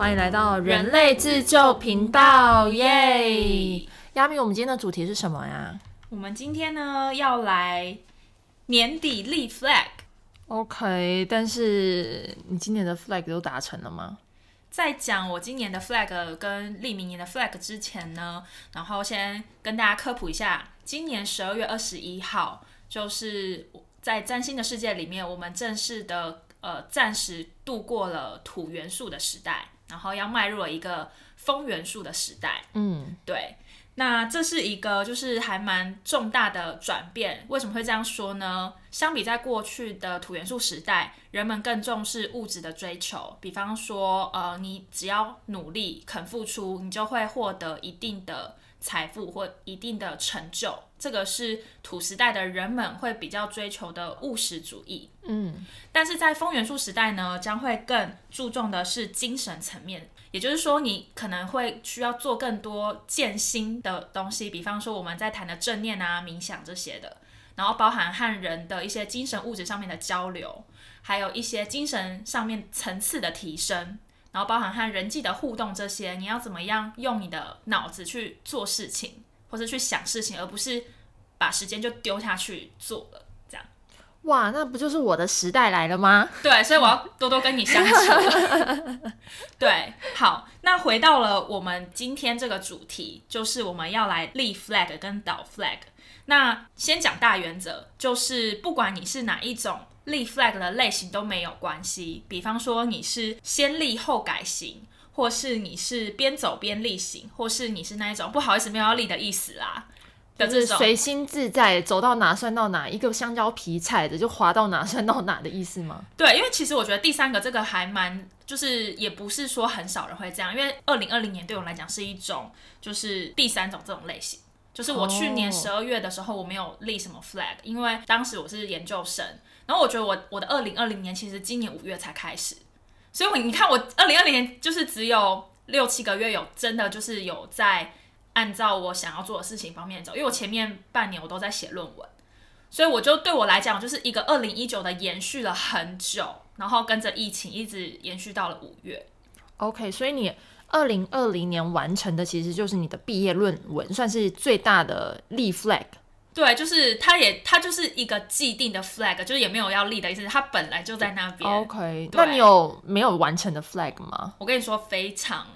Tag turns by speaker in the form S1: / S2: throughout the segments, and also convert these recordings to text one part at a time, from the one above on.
S1: 欢迎来到人类自救频道，耶！亚米，我们今天的主题是什么呀
S2: 我们今天呢要来年底立
S1: flag，？OK，但是你今年的 flag 都达成了吗？
S2: 在讲我今年的 flag 跟立明年的 flag 之前呢，然后先跟大家科普一下，今年十二月二十一号，就是在占星的世界里面，我们正式的呃暂时度过了土元素的时代，然后要迈入了一个风元素的时代。
S1: 嗯，
S2: 对，那这是一个就是还蛮重大的转变。为什么会这样说呢？相比在过去的土元素时代，人们更重视物质的追求，比方说，呃，你只要努力肯付出，你就会获得一定的财富或一定的成就。这个是土时代的人们会比较追求的务实主义。
S1: 嗯，
S2: 但是在风元素时代呢，将会更注重的是精神层面，也就是说，你可能会需要做更多建心的东西，比方说我们在谈的正念啊、冥想这些的，然后包含和人的一些精神物质上面的交流，还有一些精神上面层次的提升。然后包含和人际的互动这些，你要怎么样用你的脑子去做事情，或者去想事情，而不是把时间就丢下去做了。这样
S1: 哇，那不就是我的时代来了吗？
S2: 对，所以我要多多跟你相处。对，好，那回到了我们今天这个主题，就是我们要来立 flag 跟倒 flag。那先讲大原则，就是不管你是哪一种立 flag 的类型都没有关系。比方说你是先立后改型，或是你是边走边立型，或是你是那一种不好意思没有要立的意思啦的
S1: 就是
S2: 这种。
S1: 随心自在，走到哪算到哪，一个香蕉皮踩着就滑到哪算到哪的意思吗？
S2: 对，因为其实我觉得第三个这个还蛮，就是也不是说很少人会这样，因为二零二零年对我来讲是一种就是第三种这种类型。就是我去年
S1: 哦
S2: 十二月的时候，我没有立什么 flag，因为当时我是研究生，然后我觉得我我的二零二零年其实今年五月才开始，所以我你看我二零二零年就是只有六七个月有真的就是有在按照我想要做的事情方面走，因为我前面半年我都在写论文，所以我就对我来讲就是一个二零一九的延续了很久，然后跟着疫情一直延续到了五月。
S1: OK，所以你二零二零年完成的其实就是你的毕业论文，算是最大的立 flag。
S2: 对，就是他也他就是一个既定的 flag，就是也没有要立的意思，他本来就在那边。
S1: OK，那你有没有完成的 flag 吗？
S2: 我跟你说，非常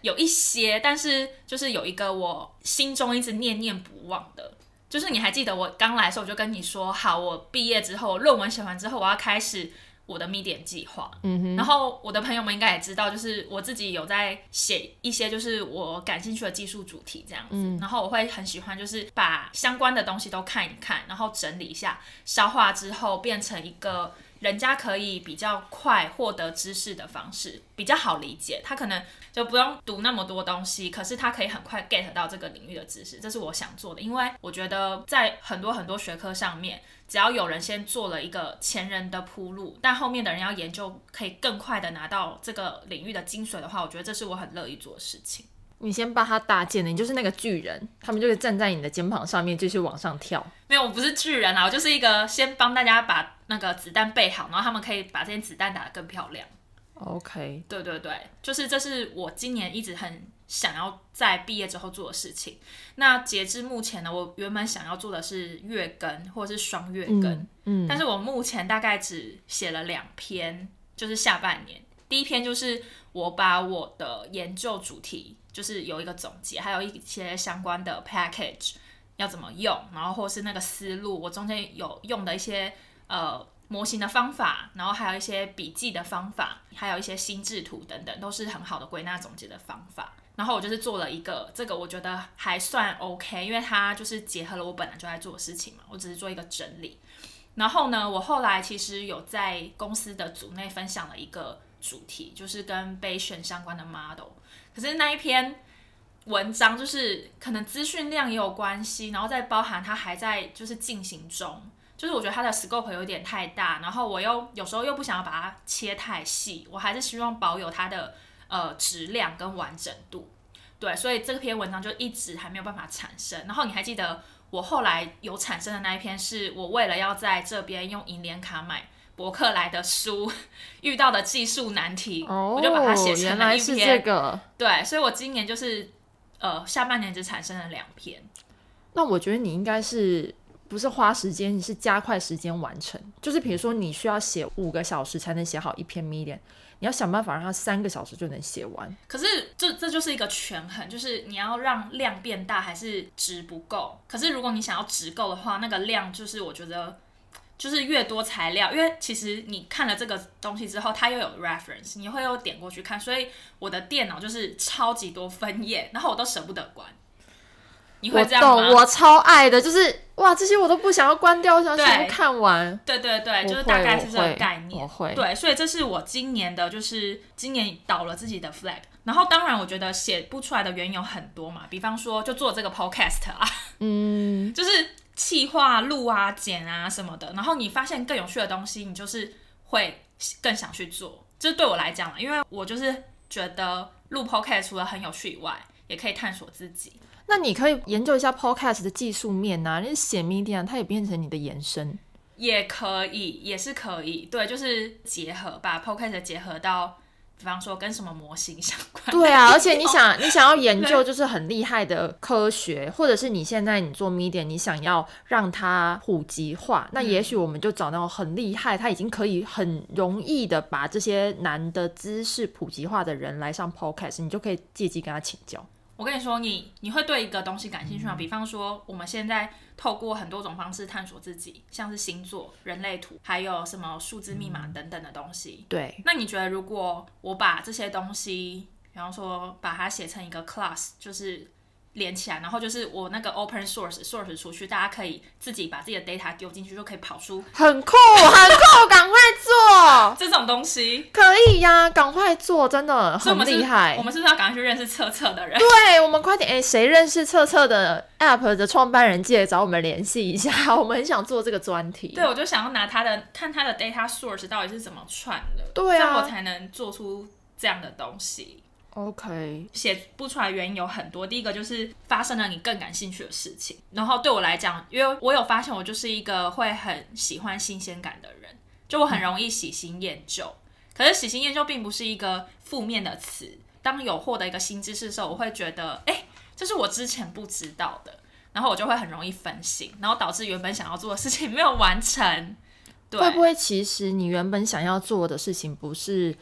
S2: 有一些，但是就是有一个我心中一直念念不忘的，就是你还记得我刚来的时候，我就跟你说，好，我毕业之后，论文写完之后，我要开始我的 medium 计划。
S1: 嗯哼，
S2: 然后我的朋友们应该也知道，就是我自己有在写一些就是我感兴趣的技术主题这样子，然后我会很喜欢就是把相关的东西都看一看，然后整理一下，消化之后变成一个人家可以比较快获得知识的方式，比较好理解。他可能就不用读那么多东西，可是他可以很快 get 到这个领域的知识，这是我想做的。因为我觉得在很多很多学科上面，只要有人先做了一个前人的铺路，但后面的人要研究可以更快的拿到这个领域的精髓的话，我觉得这是我很乐意做的事情。
S1: 你先帮他搭建的，你就是那个巨人，他们就会站在你的肩膀上面继续往上跳。
S2: 没有，我不是巨人啊，我就是一个先帮大家把那个子弹备好，然后他们可以把这些子弹打得更漂亮。
S1: OK，
S2: 对对对，就是这是我今年一直很想要在毕业之后做的事情。那截至目前呢，我原本想要做的是月更或者是双月更，
S1: 嗯，
S2: 但是我目前大概只写了两篇，就是下半年。第一篇就是我把我的研究主题就是有一个总结，还有一些相关的 package 要怎么用，然后或是那个思路，我中间有用的一些呃模型的方法，然后还有一些笔记的方法，还有一些心智图等等，都是很好的归纳总结的方法。然后我就是做了一个这个，我觉得还算 OK，因为它就是结合了我本来就在做的事情嘛，我只是做一个整理。然后呢，我后来其实有在公司的组内分享了一个主题，就是跟备选相关的 model。可是那一篇文章就是可能资讯量也有关系，然后再包含它还在就是进行中，就是我觉得它的 scope 有点太大，然后我又有时候又不想要把它切太细，我还是希望保有它的呃质量跟完整度。对，所以这篇文章就一直还没有办法产生。然后你还记得我后来有产生的那一篇，是我为了要在这边用银联卡买博客来的书 遇到的技术难题，
S1: 哦，
S2: 我就把它写成了一
S1: 原来是这
S2: 篇。
S1: 个。
S2: 对，所以我今年就是呃下半年只产生了两篇。
S1: 那我觉得你应该是不是花时间，你是加快时间完成。就是比如说你需要写五个小时才能写好一篇 medium，你要想办法让它三个小时就能写完。
S2: 可是这这就是一个权衡，就是你要让量变大还是值不够。可是如果你想要值够的话，那个量就是我觉得就是越多材料，因为其实你看了这个东西之后，它又有 reference，你会又点过去看，所以我的电脑就是超级多分页，然后我都舍不得关。你会这样吗？
S1: 懂，我超爱的，就是哇，这些我都不想要关掉，我想
S2: 对
S1: 全部看完。
S2: 对对对，
S1: 我
S2: 就是大概是这个概念。
S1: 我会
S2: 对，所以这是我今年的，就是今年倒了自己的 flag。然后当然，我觉得写不出来的原因有很多嘛，比方说就做这个 podcast 啊，
S1: 嗯，
S2: 就是企划、录啊、剪啊什么的。然后你发现更有趣的东西，你就是会更想去做。这对我来讲，因为我就是觉得录 podcast 除了很有趣以外，也可以探索自己。
S1: 那你可以研究一下 podcast 的技术面呐、啊，你写 media 它也变成你的延伸。
S2: 也可以，也是可以，对，就是结合把 podcast 结合到，比方说跟什么模型相关。
S1: 对啊，而且你想你想要研究就是很厉害的科学，或者是你现在你做 media，你想要让它普及化，那也许我们就找那种很厉害，他已经可以很容易的把这些难的知识普及化的人来上 podcast，你就可以借机跟他请教。
S2: 我跟你说，你你会对一个东西感兴趣吗？比方说，我们现在透过很多种方式探索自己，像是星座、人类图，还有什么数字密码等等的东西。
S1: 对，
S2: 那你觉得，如果我把这些东西，比方说把它写成一个 class，就是连起来，然后就是我那个 open source source 出去，大家可以自己把自己的 data 丢进去，就可以跑出
S1: 很酷，很酷，赶快做，
S2: 这种东西。
S1: 可以呀，赶快做，真的很厉害
S2: 我。们是不是要赶快去认识测测的人？
S1: 对我们快点，哎、谁认识测测的 App 的创办人，记得找我们联系一下，我们很想做这个专题。
S2: 对，我就想要拿他的看他的 data source 到底是怎么串的，
S1: 对啊
S2: 这样我才能做出这样的东西。
S1: ，OK，
S2: 写不出来原因有很多，第一个就是发生了你更感兴趣的事情，然后对我来讲，因为我有发现我就是一个会很喜欢新鲜感的人，就我很容易喜新厌旧。可是喜新厌旧并不是一个负面的词，当有获得一个新知识的时候，我会觉得，哎、这是我之前不知道的，然后我就会很容易分心，然后导致原本想要做的事情没有完成。对，
S1: 会不会其实你原本想要做的事情不是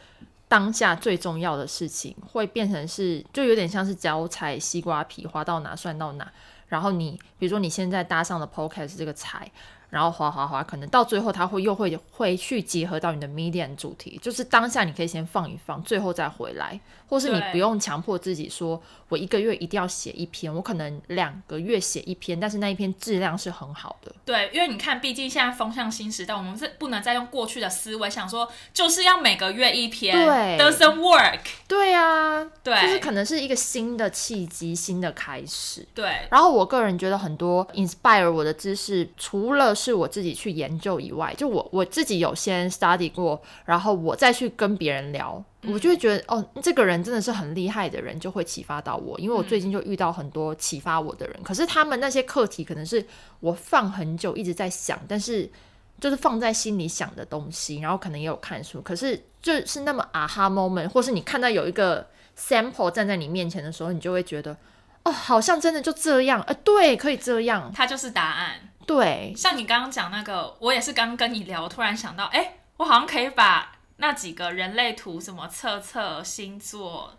S1: 当下最重要的事情，会变成是就有点像是脚踩西瓜皮，滑到哪算到哪。然后你比如说你现在搭上了 Podcast 这个财，然后滑滑滑，可能到最后它会又会会去结合到你的 medium 主题，就是当下你可以先放一放，最后再回来，或是你不用强迫自己说我一个月一定要写一篇，我可能两个月写一篇，但是那一篇质量是很好的。
S2: 对，因为你看，毕竟现在风向新时代，我们是不能再用过去的思维想说，就是要每个月一篇
S1: 对
S2: ，doesn't work。
S1: 对啊，
S2: 对
S1: 就是可能是一个新的契机、新的开始。
S2: 对，
S1: 然后我个人觉得很多 inspire 我的知识，除了是我自己去研究以外，就我我自己有先 study 过，然后我再去跟别人聊，我就会觉得哦，这个人真的是很厉害的人，就会启发到我。因为我最近就遇到很多启发我的人，可是他们那些课题可能是我放很久一直在想，但是就是放在心里想的东西，然后可能也有看书，可是就是那么 aha moment，或是你看到有一个 sample 站在你面前的时候，你就会觉得。哦，好像真的就这样，呃，对，可以这样，
S2: 它就是答案。
S1: 对，
S2: 像你刚刚讲那个，我也是刚跟你聊，我突然想到，哎，我好像可以把那几个人类图、什么测测星座，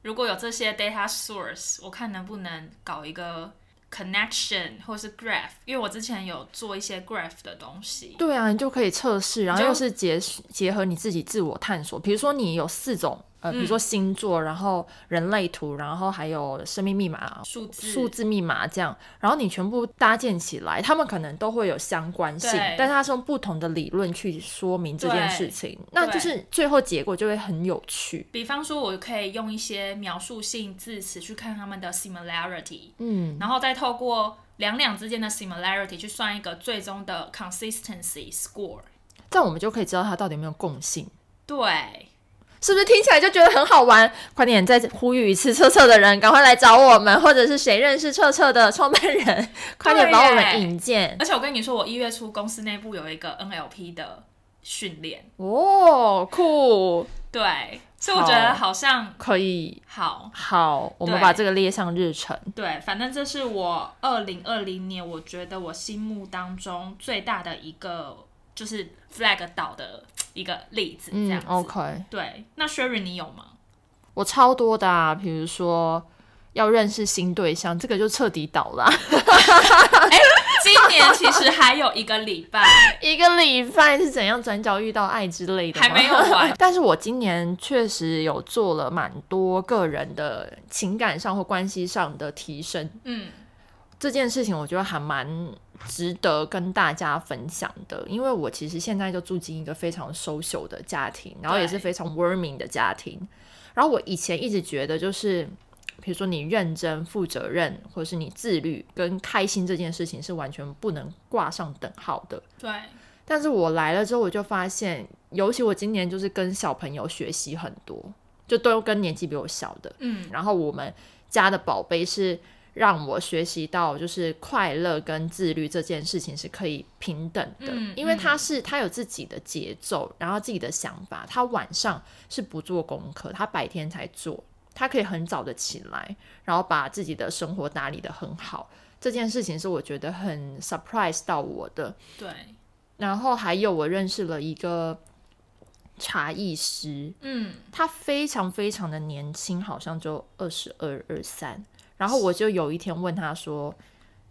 S2: 如果有这些 data source，我看能不能搞一个 connection 或是 graph，因为我之前有做一些 graph 的东西。
S1: 对啊，你就可以测试，然后
S2: 就
S1: 又是结结合你自己自我探索。比如说你有四种，呃，比如说星座，然后人类图，然后还有生命密码、
S2: 数字
S1: 数字密码这样，然后你全部搭建起来，他们可能都会有相关性，但是它是用不同的理论去说明这件事情，那就是最后结果就会很有趣。
S2: 比方说，我可以用一些描述性字词去看他们的 similarity，
S1: 嗯，
S2: 然后再透过两两之间的 similarity 去算一个最终的 consistency score。
S1: 这样我们就可以知道它到底有没有共性。
S2: 对，
S1: 是不是听起来就觉得很好玩？快点再呼吁一次测测的人，赶快来找我们，或者是谁认识测测的创办人，快点把我们引荐。
S2: 而且我跟你说，我一月初公司内部有一个 NLP 的训练。
S1: 哦，酷，
S2: 对，所以我觉得好像
S1: 可以，
S2: 好
S1: 好，我们把这个列上日程。
S2: 对，反正这是我二零二零年，我觉得我心目当中最大的一个就是 flag 倒的一个例子，这样。
S1: ，OK，
S2: 对，那 Sherry 你有吗？
S1: 我超多的啊，比如说要认识新对象，这个就彻底倒了。啊、
S2: 今年其实还有一个礼拜，
S1: 一个礼拜是怎样转角遇到爱之类的，
S2: 还没有完。
S1: 但是我今年确实有做了蛮多个人的情感上或关系上的提升，
S2: 嗯，
S1: 这件事情我觉得还蛮值得跟大家分享的，因为我其实现在就住进一个非常 social 的家庭，然后也是非常 warming 的家庭。然后我以前一直觉得，就是比如说你认真、负责任，或者是你自律跟开心这件事情是完全不能挂上等号的。
S2: 对，
S1: 但是我来了之后，我就发现，尤其我今年就是跟小朋友学习很多，就都跟年纪比我小的，
S2: 嗯，
S1: 然后我们家的宝贝是让我学习到，就是快乐跟自律这件事情是可以平等的，
S2: 嗯
S1: 因为他是他有自己的节奏，然后自己的想法，他晚上是不做功课，他白天才做，他可以很早的起来，然后把自己的生活打理的很好。这件事情是我觉得很 surprise 到我的，
S2: 对，
S1: 然后还有我认识了一个茶艺师，
S2: 嗯，
S1: 他非常非常的年轻，好像就二十二、二三。然后我就有一天问他说，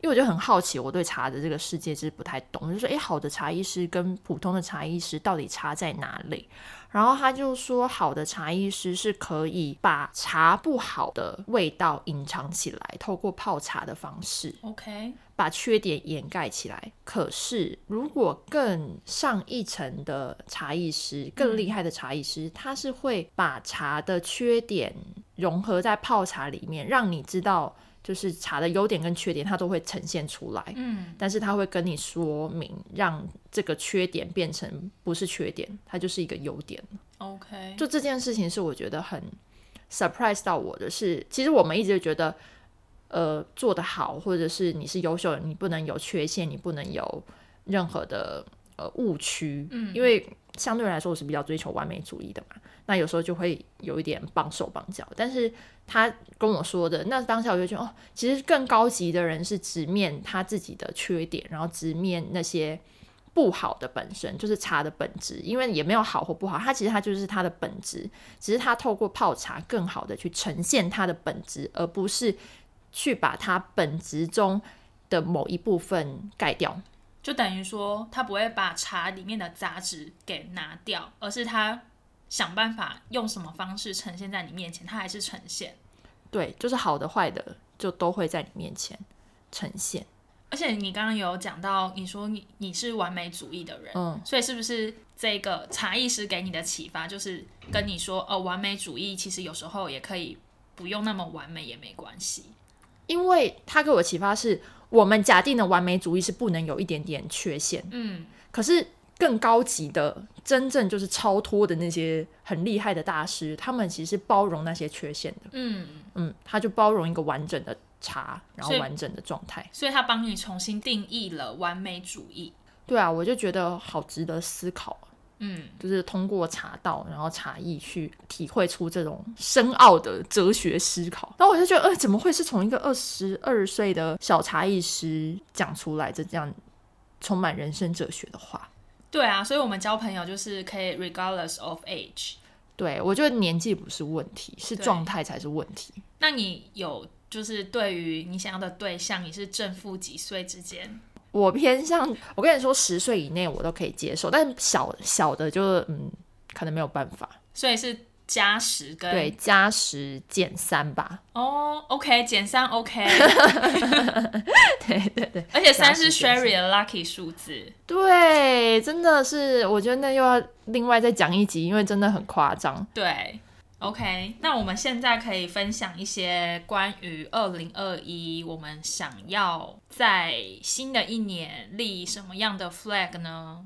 S1: 因为我就很好奇，我对茶的这个世界就是不太懂，我就说，诶，好的茶艺师跟普通的茶艺师到底差在哪里？然后他就说，好的茶艺师是可以把茶不好的味道隐藏起来，透过泡茶的方式
S2: ，OK，
S1: 把缺点掩盖起来。可是，如果更上一层的茶艺师，更厉害的茶艺师，他是会把茶的缺点融合在泡茶里面，让你知道，就是茶的优点跟缺点，它都会呈现出来。
S2: 嗯，
S1: 但是它会跟你说明，让这个缺点变成不是缺点，它就是一个优点。
S2: OK，
S1: 就这件事情是我觉得很 surprise 到我的是，其实我们一直觉得，呃，做得好，或者是你是优秀的，你不能有缺陷，你不能有任何的呃误区，
S2: 嗯
S1: 因为相对来说我是比较追求完美主义的嘛，那有时候就会有一点绑手绑脚，但是他跟我说的，那当下我就觉得哦，其实更高级的人是直面他自己的缺点，然后直面那些。不好的本身就是茶的本质，因为也没有好或不好，它其实它就是它的本质，只是它透过泡茶更好的去呈现它的本质，而不是去把它本质中的某一部分盖掉。
S2: 就等于说他不会把茶里面的杂质给拿掉，而是他想办法用什么方式呈现在你面前，他还是呈现。
S1: 对，就是好的坏的就都会在你面前呈现。
S2: 而且你刚刚有讲到，你说你你是完美主义的人，
S1: 嗯，
S2: 所以是不是这个茶艺师给你的启发，就是跟你说，哦，完美主义其实有时候也可以不用那么完美也没关系。
S1: 因为他给我启发是，我们假定的完美主义是不能有一点点缺陷，
S2: 嗯，
S1: 可是更高级的，真正就是超脱的那些很厉害的大师，他们其实是包容那些缺陷的。
S2: 嗯，
S1: 嗯，他就包容一个完整的茶，然后完整的状态。
S2: 所以他帮你重新定义了完美主义。
S1: 对啊，我就觉得好值得思考啊，
S2: 嗯，
S1: 就是通过茶道，然后茶艺去体会出这种深奥的哲学思考。然后我就觉得，呃，怎么会是从一个二十二岁的小茶艺师讲出来这这样充满人生哲学的话？
S2: 对啊，所以我们交朋友就是可以 regardless of age。
S1: 对我觉得年纪不是问题，是状态才是问题。
S2: 那你有就是对于你想要的对象，你是正负几岁之间？
S1: 我偏向，我跟你说，十岁以内我都可以接受，但小小的就嗯，可能没有办法。
S2: 所以是加十跟
S1: 对，加十减三吧。
S2: 哦，OK，减三 OK，
S1: 对对对
S2: 而且三是 Sherry 的 lucky 数字。
S1: 对，真的是，我觉得那又要另外再讲一集，因为真的很夸张。
S2: 对，OK，那我们现在可以分享一些关于二零二一，我们想要在新的一年立什么样的 flag 呢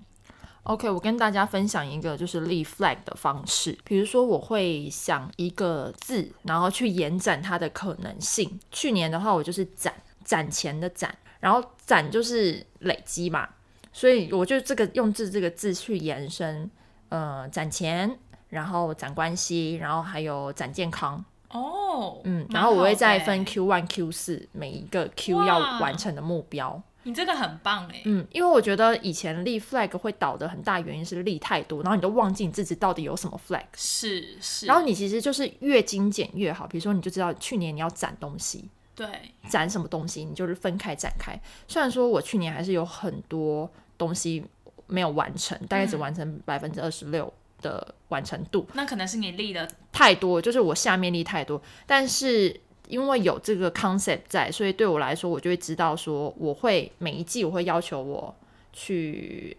S1: ？OK，我跟大家分享一个就是立 flag 的方式，比如说我会想一个字，然后去延展它的可能性。去年的话，我就是攒攒钱的攒，然后攒就是累积嘛，所以我就这个用字这个字去延伸，呃，攒钱，然后攒关系，然后还有攒健康，
S2: 哦，
S1: 嗯，然后我会再分
S2: 欸
S1: Q one、Q 四每一个 Q 要完成的目标。
S2: 你这个很棒哎，
S1: 嗯，因为我觉得以前立 flag 会倒的很大原因是立太多，然后你都忘记你自己到底有什么 flag，
S2: 是是，
S1: 然后你其实就是越精简越好。比如说，你就知道去年你要攒东西，
S2: 对，
S1: 攒什么东西，你就是分开展开。虽然说我去年还是有很多东西没有完成，大概只
S2: 嗯
S1: 完成百分之二十六的完成度，
S2: 那可能是你立的，
S1: 太多，就是我下面立太多。但是因为有这个 concept 在，所以对我来说，我就会知道说，我会每一季我会要求我去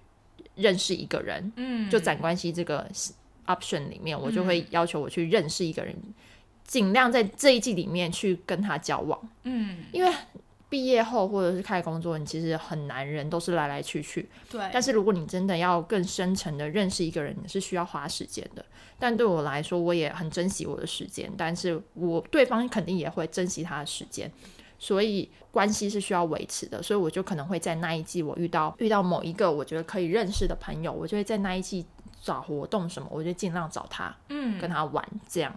S1: 认识一个人，
S2: 嗯，
S1: 就展关系这个 option 里面，我就会要求我去认识一个人，尽量在这一季里面去跟他交往，
S2: 嗯，
S1: 因为。毕业后或者是开始工作，你其实很难，人都是来来去去。
S2: 对，
S1: 但是如果你真的要更深层的认识一个人，你是需要花时间的。但对我来说，我也很珍惜我的时间，但是我对方肯定也会珍惜他的时间，所以关系是需要维持的。所以我就可能会在那一季，我遇到遇到某一个我觉得可以认识的朋友，我就会在那一季找活动什么，我就尽量找他
S2: 嗯，
S1: 跟他玩这样。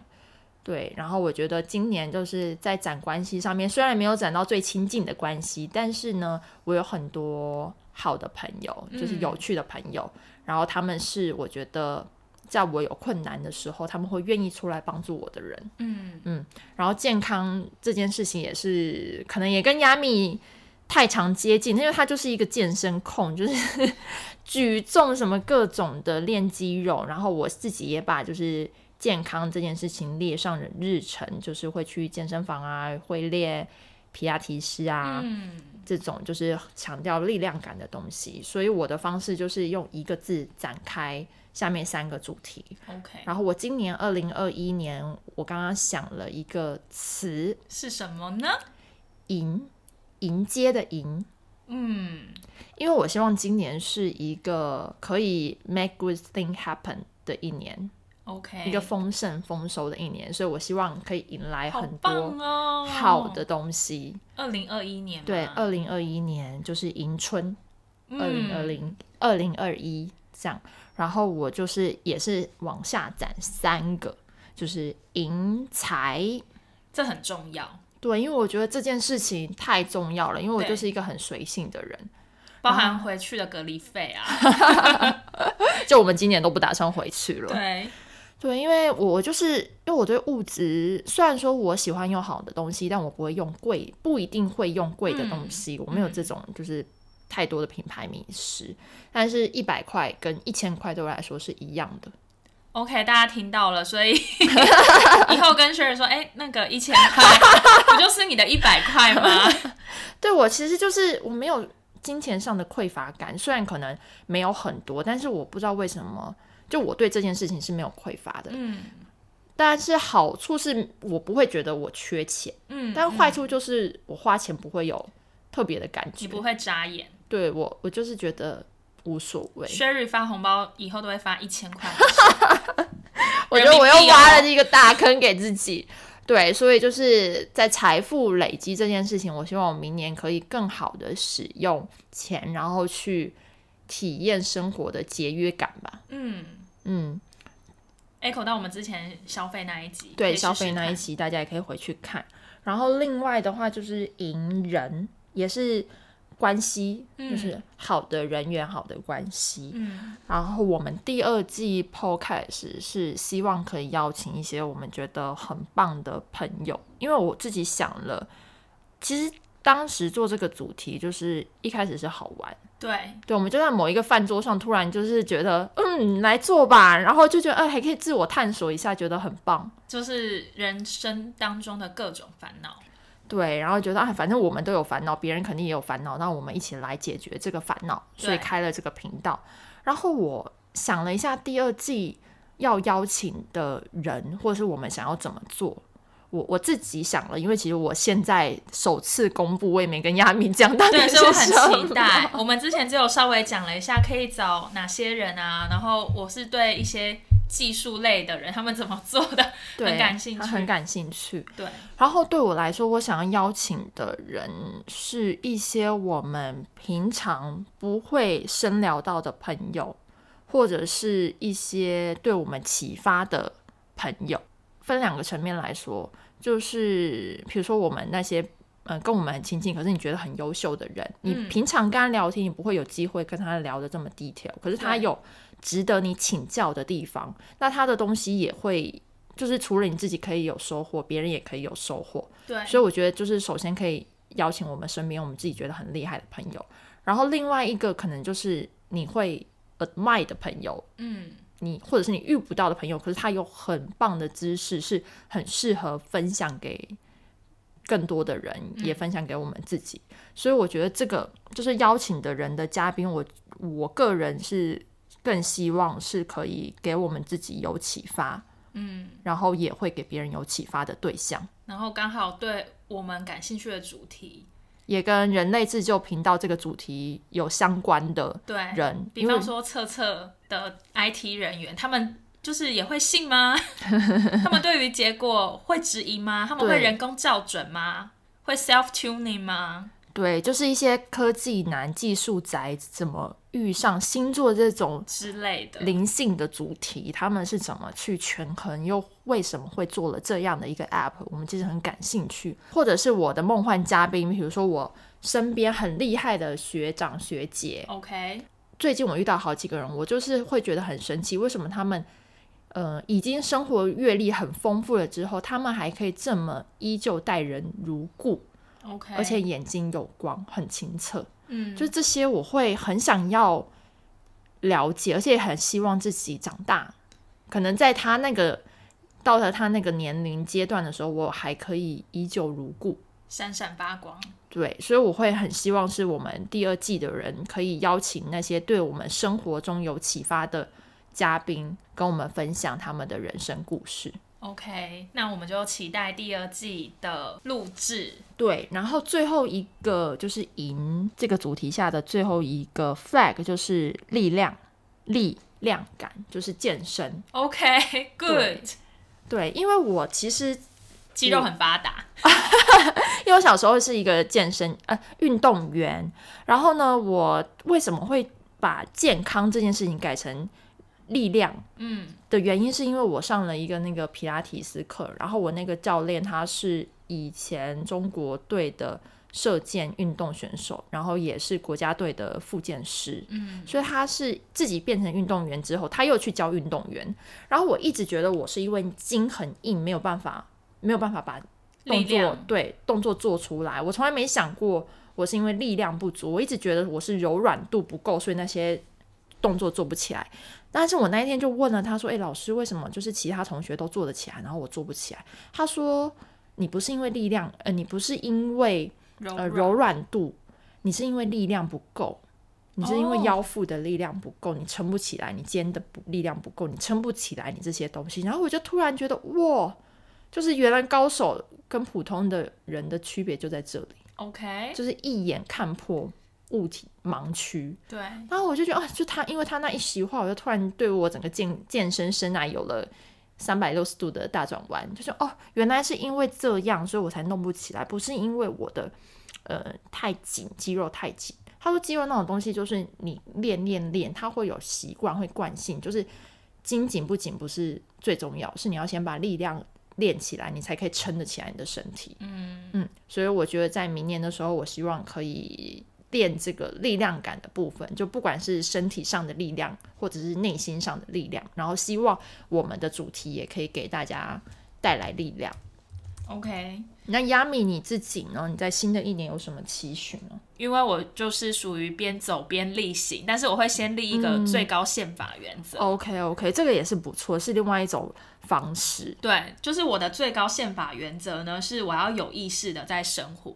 S1: 对，然后我觉得今年就是在展关系上面，虽然没有展到最亲近的关系，但是呢，我有很多好的朋友，就是有趣的朋友，然后他们是我觉得在我有困难的时候，他们会愿意出来帮助我的人。
S2: 嗯，
S1: 然后健康这件事情也是，可能也跟亚米太常接近，因为他就是一个健身控，就是 举重什么各种的练肌肉，然后我自己也把就是健康这件事情列上了日程，就是会去健身房啊，会练皮亚提斯啊，
S2: 嗯，
S1: 这种就是强调力量感的东西，所以我的方式就是用一个字展开下面三个主题。
S2: OK，
S1: 然后我今年二零二一年，我刚刚想了一个词，
S2: 是什么呢？
S1: 迎迎接的迎，
S2: 嗯，
S1: 因为我希望今年是一个可以 make good thing happen 的一年，
S2: OK，
S1: 一个丰盛丰收的一年，所以我希望可以迎来很多
S2: 哦，
S1: 好的东西。
S2: 二零二一年，
S1: 对，二零二一年就是迎春，
S2: 嗯
S1: 二零二零、二零二一这样。然后我就是也是往下攒三个，就是迎财。
S2: 这很重要，
S1: 对，因为我觉得这件事情太重要了，因为我就是一个很随性的人。
S2: 包含回去的隔离费啊，
S1: 就我们今年都不打算回去了。
S2: 对，
S1: 对，因为我就是因为我对物质，虽然说我喜欢用好的东西，但我不会用贵，不一定会用贵的东西。我没有这种就是太多的品牌迷失。但是，一百块跟一千块对我来说是一样的。
S2: OK，大家听到了，所以 以后跟 Sherry 说，哎、那个一千块不就是你的一百块吗？
S1: 对我其实就是我没有金钱上的匮乏感，虽然可能没有很多，但是我不知道为什么，就我对这件事情是没有匮乏的。
S2: 嗯
S1: 但是好处是我不会觉得我缺钱，
S2: 嗯，
S1: 但坏
S2: 嗯
S1: 处就是我花钱不会有特别的感觉。
S2: 你不会眨眼。
S1: 对我，我就是觉得无所谓。
S2: Sherry 发红包以后都会发一千块，
S1: 我觉得我又挖了一个大坑给自己。对，所以就是在财富累积这件事情，我希望我明年可以更好的使用钱，然后去体验生活的节约感吧。
S2: 嗯
S1: 嗯
S2: ，，echo 到我们之前消费那一集，
S1: 对，消费，那一集大家也可以回去看。然后另外的话就是迎人，也是关系，就是好的人缘、好的关系。
S2: 嗯。
S1: 然后我们第二季 podcast 是希望可以邀请一些我们觉得很棒的朋友，因为我自己想了，其实当时做这个主题就是一开始是好玩，
S2: 对，
S1: 对，我们就在某一个饭桌上突然就是觉得，嗯，来做吧，然后就觉得，哎、还可以自我探索一下，觉得很棒。
S2: 就是人生当中的各种烦恼。
S1: 对，然后觉得啊，反正我们都有烦恼，别人肯定也有烦恼，那我们一起来解决这个烦恼，所以开了这个频道。然后我想了一下，第二季要邀请的人，或者是我们想要怎么做，我我自己想了，因为其实我现在首次公布，我也没跟亚米讲到底
S2: 对，
S1: 是
S2: 所以我很期待。我们之前只有稍微讲了一下可以找哪些人啊，然后我是对一些技术类的人他们怎么做的，很感兴趣。
S1: 很感兴趣。
S2: 对，
S1: 然后对我来说，我想要邀请的人是一些我们平常不会深聊到的朋友，或者是一些对我们启发的朋友。分两个层面来说，就是比如说我们那些嗯、呃跟我们很亲近，可是你觉得很优秀的人，你
S2: 嗯
S1: 平常跟他聊天，你不会有机会跟他聊的这么 detail，可是他有值得你请教的地方，那他的东西也会。就是除了你自己可以有收获，别人也可以有收获。
S2: 对，
S1: 所以我觉得就是首先可以邀请我们身边我们自己觉得很厉害的朋友，然后另外一个可能就是你会 admire 的朋友，
S2: 嗯，
S1: 你或者是你遇不到的朋友，可是他有很棒的知识，是很适合分享给更多的人，也分享给我们自己。所以我觉得这个就是邀请的人的嘉宾，我我个人是更希望是可以给我们自己有启发，嗯，然后也会给别人有启发的对象。
S2: 然后刚好对我们感兴趣的主题，
S1: 也跟人类自救频道这个主题有相关的
S2: 对，
S1: 人，
S2: 比方说测测的 IT 人员，他们就是也会信吗？他们对于结果会质疑吗？他们会人工校准吗？会 self tuning 吗？
S1: 对，就是一些科技男、技术宅怎么遇上星座这种
S2: 之类的。
S1: 灵性的主题，他们是怎么去权衡，又为什么会做了这样的一个 app？我们其实很感兴趣，或者是我的梦幻嘉宾，比如说我身边很厉害的学长学姐
S2: ，OK，
S1: 最近我遇到好几个人，我就是会觉得很神奇，为什么他们呃已经生活阅历很丰富了之后，他们还可以这么依旧待人如故
S2: ，OK，
S1: 而且眼睛有光，很清澈。
S2: 嗯，
S1: 就这些，我会很想要了解，而且也很希望自己长大，可能在他那个到了他那个年龄阶段的时候，我还可以依旧如故。
S2: 闪闪发光。
S1: 对，所以我会很希望是我们第二季的人可以邀请那些对我们生活中有启发的嘉宾，跟我们分享他们的人生故事。
S2: OK，那我们就期待第二季的录制。
S1: 对，然后最后一个就是赢这个主题下的最后一个 flag 就是力量、力量感，就是健身。
S2: OK，Good，、
S1: 对，因为我其实
S2: 肌肉很发达。
S1: 因为我小时候是一个健身呃运动员，然后呢，我为什么会把健康这件事情改成力量？
S2: 嗯，
S1: 的原因是因为我上了一个那个皮拉提斯课，然后我那个教练他是以前中国队的射箭运动选手，然后也是国家队的副健师，嗯，所以他是自己变成运动员之后，他又去教运动员，然后我一直觉得我是因为筋很硬，没有办法没有办法把动作对动作做出来，我从来没想过我是因为力量不足，我一直觉得我是柔软度不够，所以那些动作做不起来。但是我那一天就问了他说：“诶，老师，为什么就是其他同学都做得起来，然后我做不起来？”他说：“你不是因为力量，呃，你不是因为呃柔软度，你是因为力量不够，你是因为
S2: 哦
S1: 腰腹的力量不够，你撑不起来，你肩的力量不够，你撑不起来你这些东西。”然后我就突然觉得，哇，就是原来高手跟普通的人的区别就在这里
S2: ，OK，
S1: 就是一眼看破物体盲区。
S2: 对，
S1: 然后我就觉得啊，就他，因为他那一席话，我就突然对我整个健健身生涯有了三百六十度的大转弯，就说哦，原来是因为这样，所以我才弄不起来，不是因为我的呃太紧，肌肉太紧。他说肌肉那种东西，就是你练练练，它会有习惯，会惯性，就是筋紧不紧不是最重要，是你要先把力量练起来，你才可以撑得起来你的身体。嗯嗯，所以我觉得在明年的时候，我希望可以练这个力量感的部分，就不管是身体上的力量，或者是内心上的力量，然后希望我们的主题也可以给大家带来力量。
S2: OK，
S1: 那亚米你自己呢？你在新的一年有什么期许呢？
S2: 因为我就是属于边走边例行，但是我会先立一个最高宪法原则。
S1: OK OK，这个也是不错，是另外一种方式。
S2: 对，就是我的最高宪法原则呢，是我要有意识的在生活。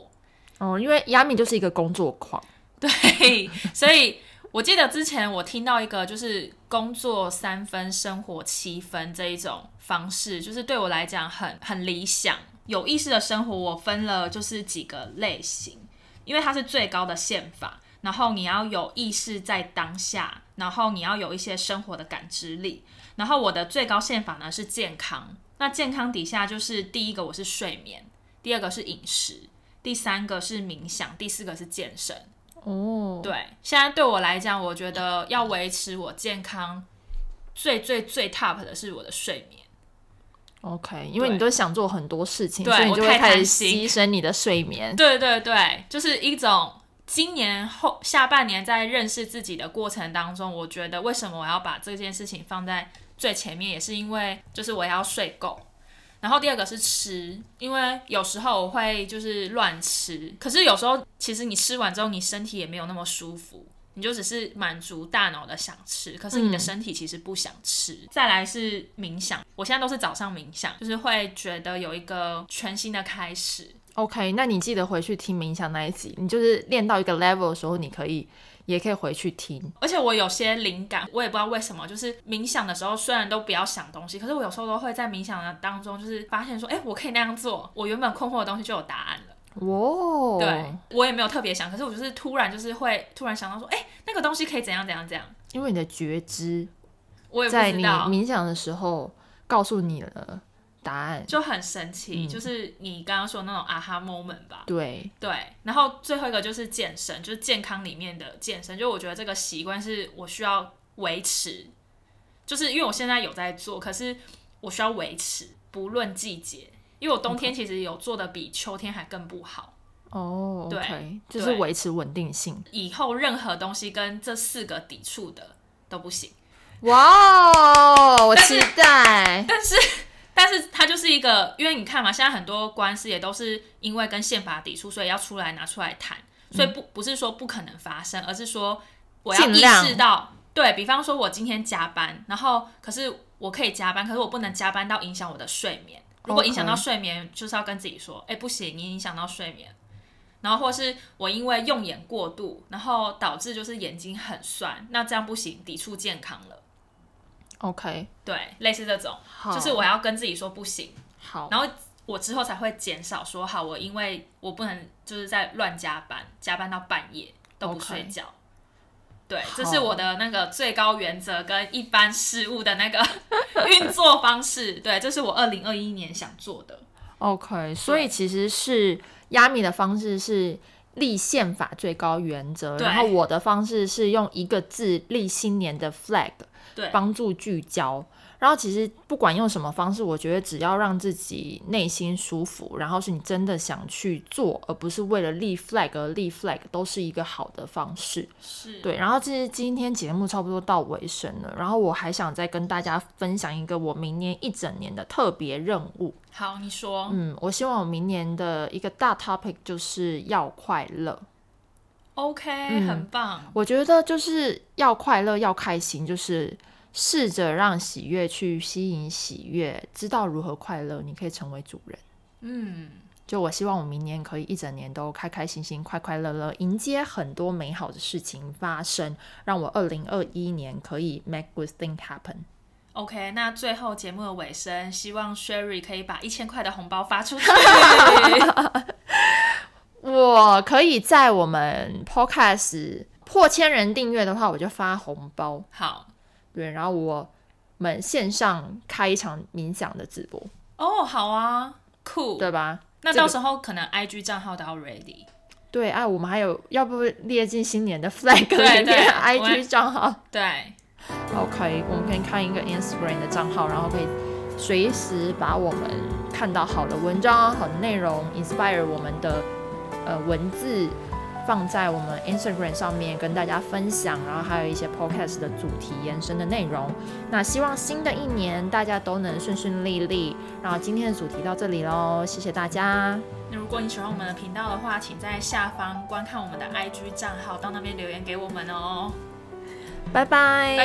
S1: 哦，因为亚米就是一个工作狂，
S2: 对，所以我记得之前我听到一个就是工作三分，生活七分这一种方式，就是对我来讲很很理想。有意识的生活，我分了就是几个类型，因为它是最高的宪法。然后你要有意识在当下，然后你要有一些生活的感知力。然后我的最高宪法呢是健康，那健康底下就是第一个我是睡眠，第二个是饮食，第三个是冥想，第四个是健身。
S1: 哦，
S2: 对，现在对我来讲，我觉得要维持我健康，最最最 top 的是我的睡眠。
S1: OK，因为你都想做很多事情，所以你就会开始牺牲你的睡眠。
S2: 对对对，就是一种今年后下半年在认识自己的过程当中，我觉得为什么我要把这件事情放在最前面，也是因为就是我要睡够。然后第二个是吃，因为有时候我会就是乱吃，可是有时候其实你吃完之后，你身体也没有那么舒服，你就只是满足大脑的想吃，可是你的身体其实不想吃。再来是冥想，我现在都是早上冥想，就是会觉得有一个全新的开始。
S1: OK，那你记得回去听冥想那一集，你就是练到一个 level 的时候，你可以也可以回去听。
S2: 而且我有些灵感，我也不知道为什么，就是冥想的时候虽然都不要想东西，可是我有时候都会在冥想的当中，就是发现说，哎、我可以那样做，我原本困惑的东西就有答案了。
S1: 哇，
S2: 对，我也没有特别想，可是我就是突然就是会突然想到说，哎、那个东西可以怎样怎样怎样，
S1: 因为你的觉知
S2: 我也不
S1: 在你
S2: 知道，
S1: 冥想的时候告诉你了答案。
S2: 就很神奇，就是你刚刚说的那种啊哈 moment 吧。
S1: 对，
S2: 对，然后最后一个就是健身，就是健康里面的健身。就我觉得这个习惯是我需要维持，就是因为我现在有在做，可是我需要维持，不论季节。因为我冬天其实有做的比秋天还更不好。
S1: 哦
S2: 对
S1: 就是
S2: 对
S1: 维持稳定性。
S2: 以后任何东西跟这四个抵触的都不行。
S1: 哇哦，我期待。
S2: 但是，但是它就是一个，因为你看嘛，现在很多官司也都是因为跟宪法抵触，所以要出来拿出来谈。所以不不是说不可能发生，而是说我要意识到，对比方说，我今天加班，然后可是我可以加班，可是我不能加班到影响我的睡眠。如果影响到睡眠，就是要跟自己说，哎、不行，你影响到睡眠。然后或是我因为用眼过度，然后导致就是眼睛很酸，那这样不行，抵触健康了。
S1: OK，
S2: 对，类似这种，就是我要跟自己说不行。
S1: 好，
S2: 然后我之后才会减少说好，我因为我不能就是在乱加班，加班到半夜都不睡觉。对，这是我的那个最高原则跟一般事物的那个 运作方式。对，这是我二零二一年想做的。
S1: OK，所以其实是压米的方式是立宪法最高原则，然后我的方式是用一个字立新年的 flag，
S2: 对
S1: 帮助聚焦。然后其实不管用什么方式，我觉得只要让自己内心舒服，然后是你真的想去做，而不是为了立 flag 而立 flag，都是一个好的方式。
S2: 是，
S1: 对，然后其实今天节目差不多到尾声了，然后我还想再跟大家分享一个我明年一整年的特别任务。
S2: 好，你说，
S1: 嗯，我希望我明年的一个大 topic 就是要快乐。
S2: OK，、
S1: 嗯
S2: 很棒。
S1: 我觉得就是要快乐，要开心，就是试着让喜悦去吸引喜悦，知道如何快乐，你可以成为主人。
S2: 嗯，
S1: 就我希望我明年可以一整年都开开心心、快快乐乐，迎接很多美好的事情发生，让我二零二一年可以 make good thing happen。
S2: OK，那最后节目的尾声，希望 Sherry 可以把一千块的红包发出去。
S1: 我可以在我们 podcast 破千人订阅的话，我就发红包。
S2: 好，
S1: 对，然后我们线上开一场冥想的直播，
S2: 哦，好啊，酷。
S1: 对吧？这个
S2: 那到时候可能 IG 账号都要 ready。
S1: 对，哎、我们还有要不列进新年的 flag
S2: 对
S1: 里面，IG 账号。
S2: 对，
S1: OK，我们可以看一个 Instagram 的账号，然后可以随时把我们看到好的文章、好的内容，inspire 我们的呃文字放在我们 Instagram 上面跟大家分享，然后还有一些 podcast 的主题延伸的内容。那希望新的一年大家都能顺顺利利。然后今天的主题到这里喽，谢谢大家，
S2: 那如果你喜欢我们的频道的话，请在下方观看我们的 IG 账号，到那边留言给我们哦。拜拜，